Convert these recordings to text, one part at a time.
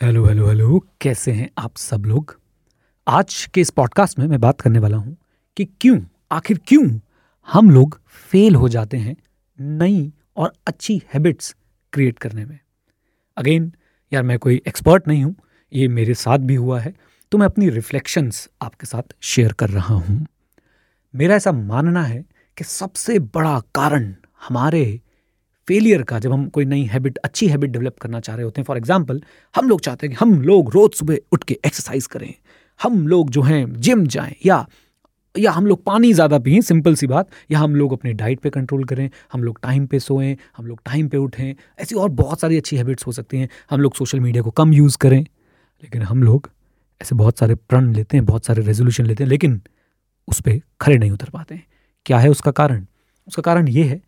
Hello hello hello, कैसे हैं आप सब लोग? आज के इस पॉडकास्ट में मैं बात करने वाला हूँ कि क्यों, आखिर क्यों हम लोग फेल हो जाते हैं नई और अच्छी हैबिट्स क्रिएट करने में। अगेन यार मैं कोई एक्सपर्ट नहीं हूँ, ये मेरे साथ भी हुआ है तो मैं अपनी रिफ्लेक्शंस आपके साथ शेयर कर रहा हूँ। मेरा ऐसा मानना है कि सबसे बड़ा कारण हमारे फेलियर का जब हम कोई नई हैबिट अच्छी हैबिट डेवलप करना चाह रहे होते हैं फॉर एग्ज़ाम्पल हम लोग चाहते हैं कि हम लोग रोज सुबह उठ के एक्सरसाइज करें। हम लोग जो हैं जिम जाएँ, या या हम लोग पानी ज़्यादा पिए सिंपल सी बात, या हम लोग अपनी डाइट पे कंट्रोल करें, हम लोग टाइम पे सोएँ, हम लोग टाइम पे उठें, ऐसी और बहुत सारी अच्छी हैबिट्स हो सकती हैं, हम लोग सोशल मीडिया को कम यूज़ करें, लेकिन हम लोग ऐसे बहुत सारे प्रण लेते हैं, बहुत सारे रेजोल्यूशन लेते हैं, लेकिन उस पर खड़े नहीं उतर पाते हैं। क्या है उसका कारण? उसका कारण ये है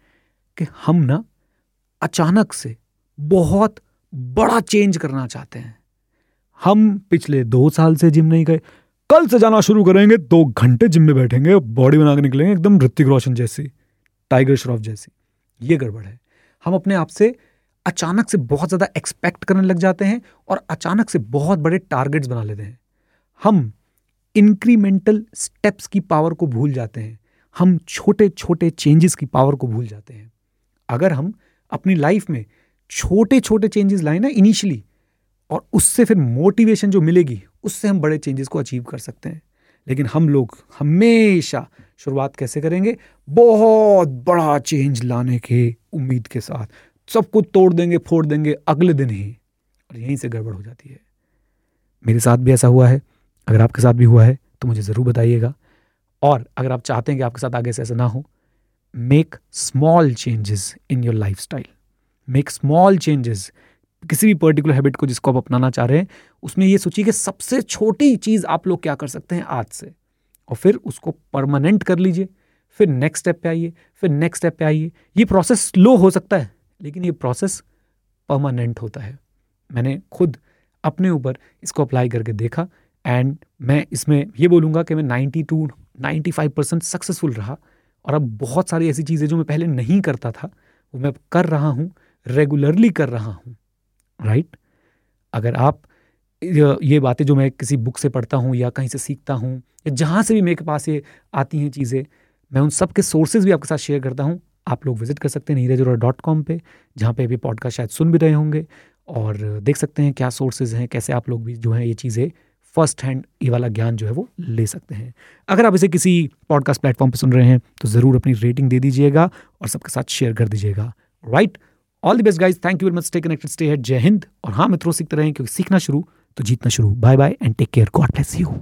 कि हम ना अचानक से बहुत बड़ा चेंज करना चाहते हैं। हम पिछले दो साल से जिम नहीं गए, कल से जाना शुरू करेंगे, दो घंटे जिम में बैठेंगे, बॉडी बना के निकलेंगे, एकदम ऋतिक रोशन जैसी, टाइगर श्रॉफ जैसी। ये गड़बड़ है। हम अपने आप से अचानक से बहुत ज़्यादा एक्सपेक्ट करने लग जाते हैं और अचानक से बहुत बड़े टारगेट्स बना लेते हैं। हम इंक्रीमेंटल स्टेप्स की पावर को भूल जाते हैं। हम छोटे छोटे चेंजेस की पावर को भूल जाते हैं। अगर हम अपनी लाइफ में छोटे छोटे चेंजेस लाए ना इनिशियली और उससे फिर मोटिवेशन जो मिलेगी, उससे हम बड़े चेंजेस को अचीव कर सकते हैं। लेकिन हम लोग हमेशा शुरुआत कैसे करेंगे? बहुत बड़ा चेंज लाने के उम्मीद के साथ। सब कुछ तोड़ देंगे, फोड़ देंगे, अगले दिन ही। और यहीं से गड़बड़ हो जाती है। मेरे साथ भी ऐसा हुआ है। अगर आपके साथ भी हुआ है तो मुझे ज़रूर बताइएगा। और अगर आप चाहते हैं कि आपके साथ आगे से ऐसा ना हो make small changes in your lifestyle make small changes किसी भी पर्टिकुलर हैबिट को जिसको आप अपनाना चाह रहे हैं, उसमें ये सोचिए कि सबसे छोटी चीज़ आप लोग क्या कर सकते हैं आज से। और फिर उसको परमानेंट कर लीजिए। फिर नेक्स्ट स्टेप पे आइए, फिर नेक्स्ट स्टेप पे आइए। ये प्रोसेस स्लो हो सकता है, लेकिन ये प्रोसेस परमानेंट होता है। मैंने खुद अपने ऊपर इसको अप्लाई करके देखा एंड मैं इसमें ये बोलूँगा कि मैं 92 to ninety five percent successful रहा। और अब बहुत सारी ऐसी चीज़ें जो मैं पहले नहीं करता था, वो मैं अब कर रहा हूँ रेगुलरली कर रहा हूँ राइट अगर आप ये बातें जो मैं किसी बुक से पढ़ता हूँ या कहीं से सीखता हूँ या जहाँ से भी मेरे पास ये आती हैं चीज़ें, मैं उन सब के सोर्सेज भी आपके साथ शेयर करता हूँ। आप लोग विज़िट कर सकते हैं नीरज अरोड़ा डॉट कॉम पर जहाँ पर अभी पॉडकास्ट शायद सुन भी रहे होंगे और देख सकते हैं क्या सोर्सेज हैं, कैसे आप लोग भी जो हैं ये चीज़ें फ़र्स्ट हैंड ये वाला ज्ञान जो है वो ले सकते हैं। अगर आप इसे किसी पॉडकास्ट प्लेटफॉर्म पर सुन रहे हैं तो ज़रूर अपनी रेटिंग दे दीजिएगा और सबके साथ शेयर कर दीजिएगा। Right all the best guys thank you very much stay connected stay healthy Jai Hind. और हाँ मित्रों, सीखते रहें, क्योंकि सीखना शुरू तो जीतना शुरू। Bye bye and take care God bless you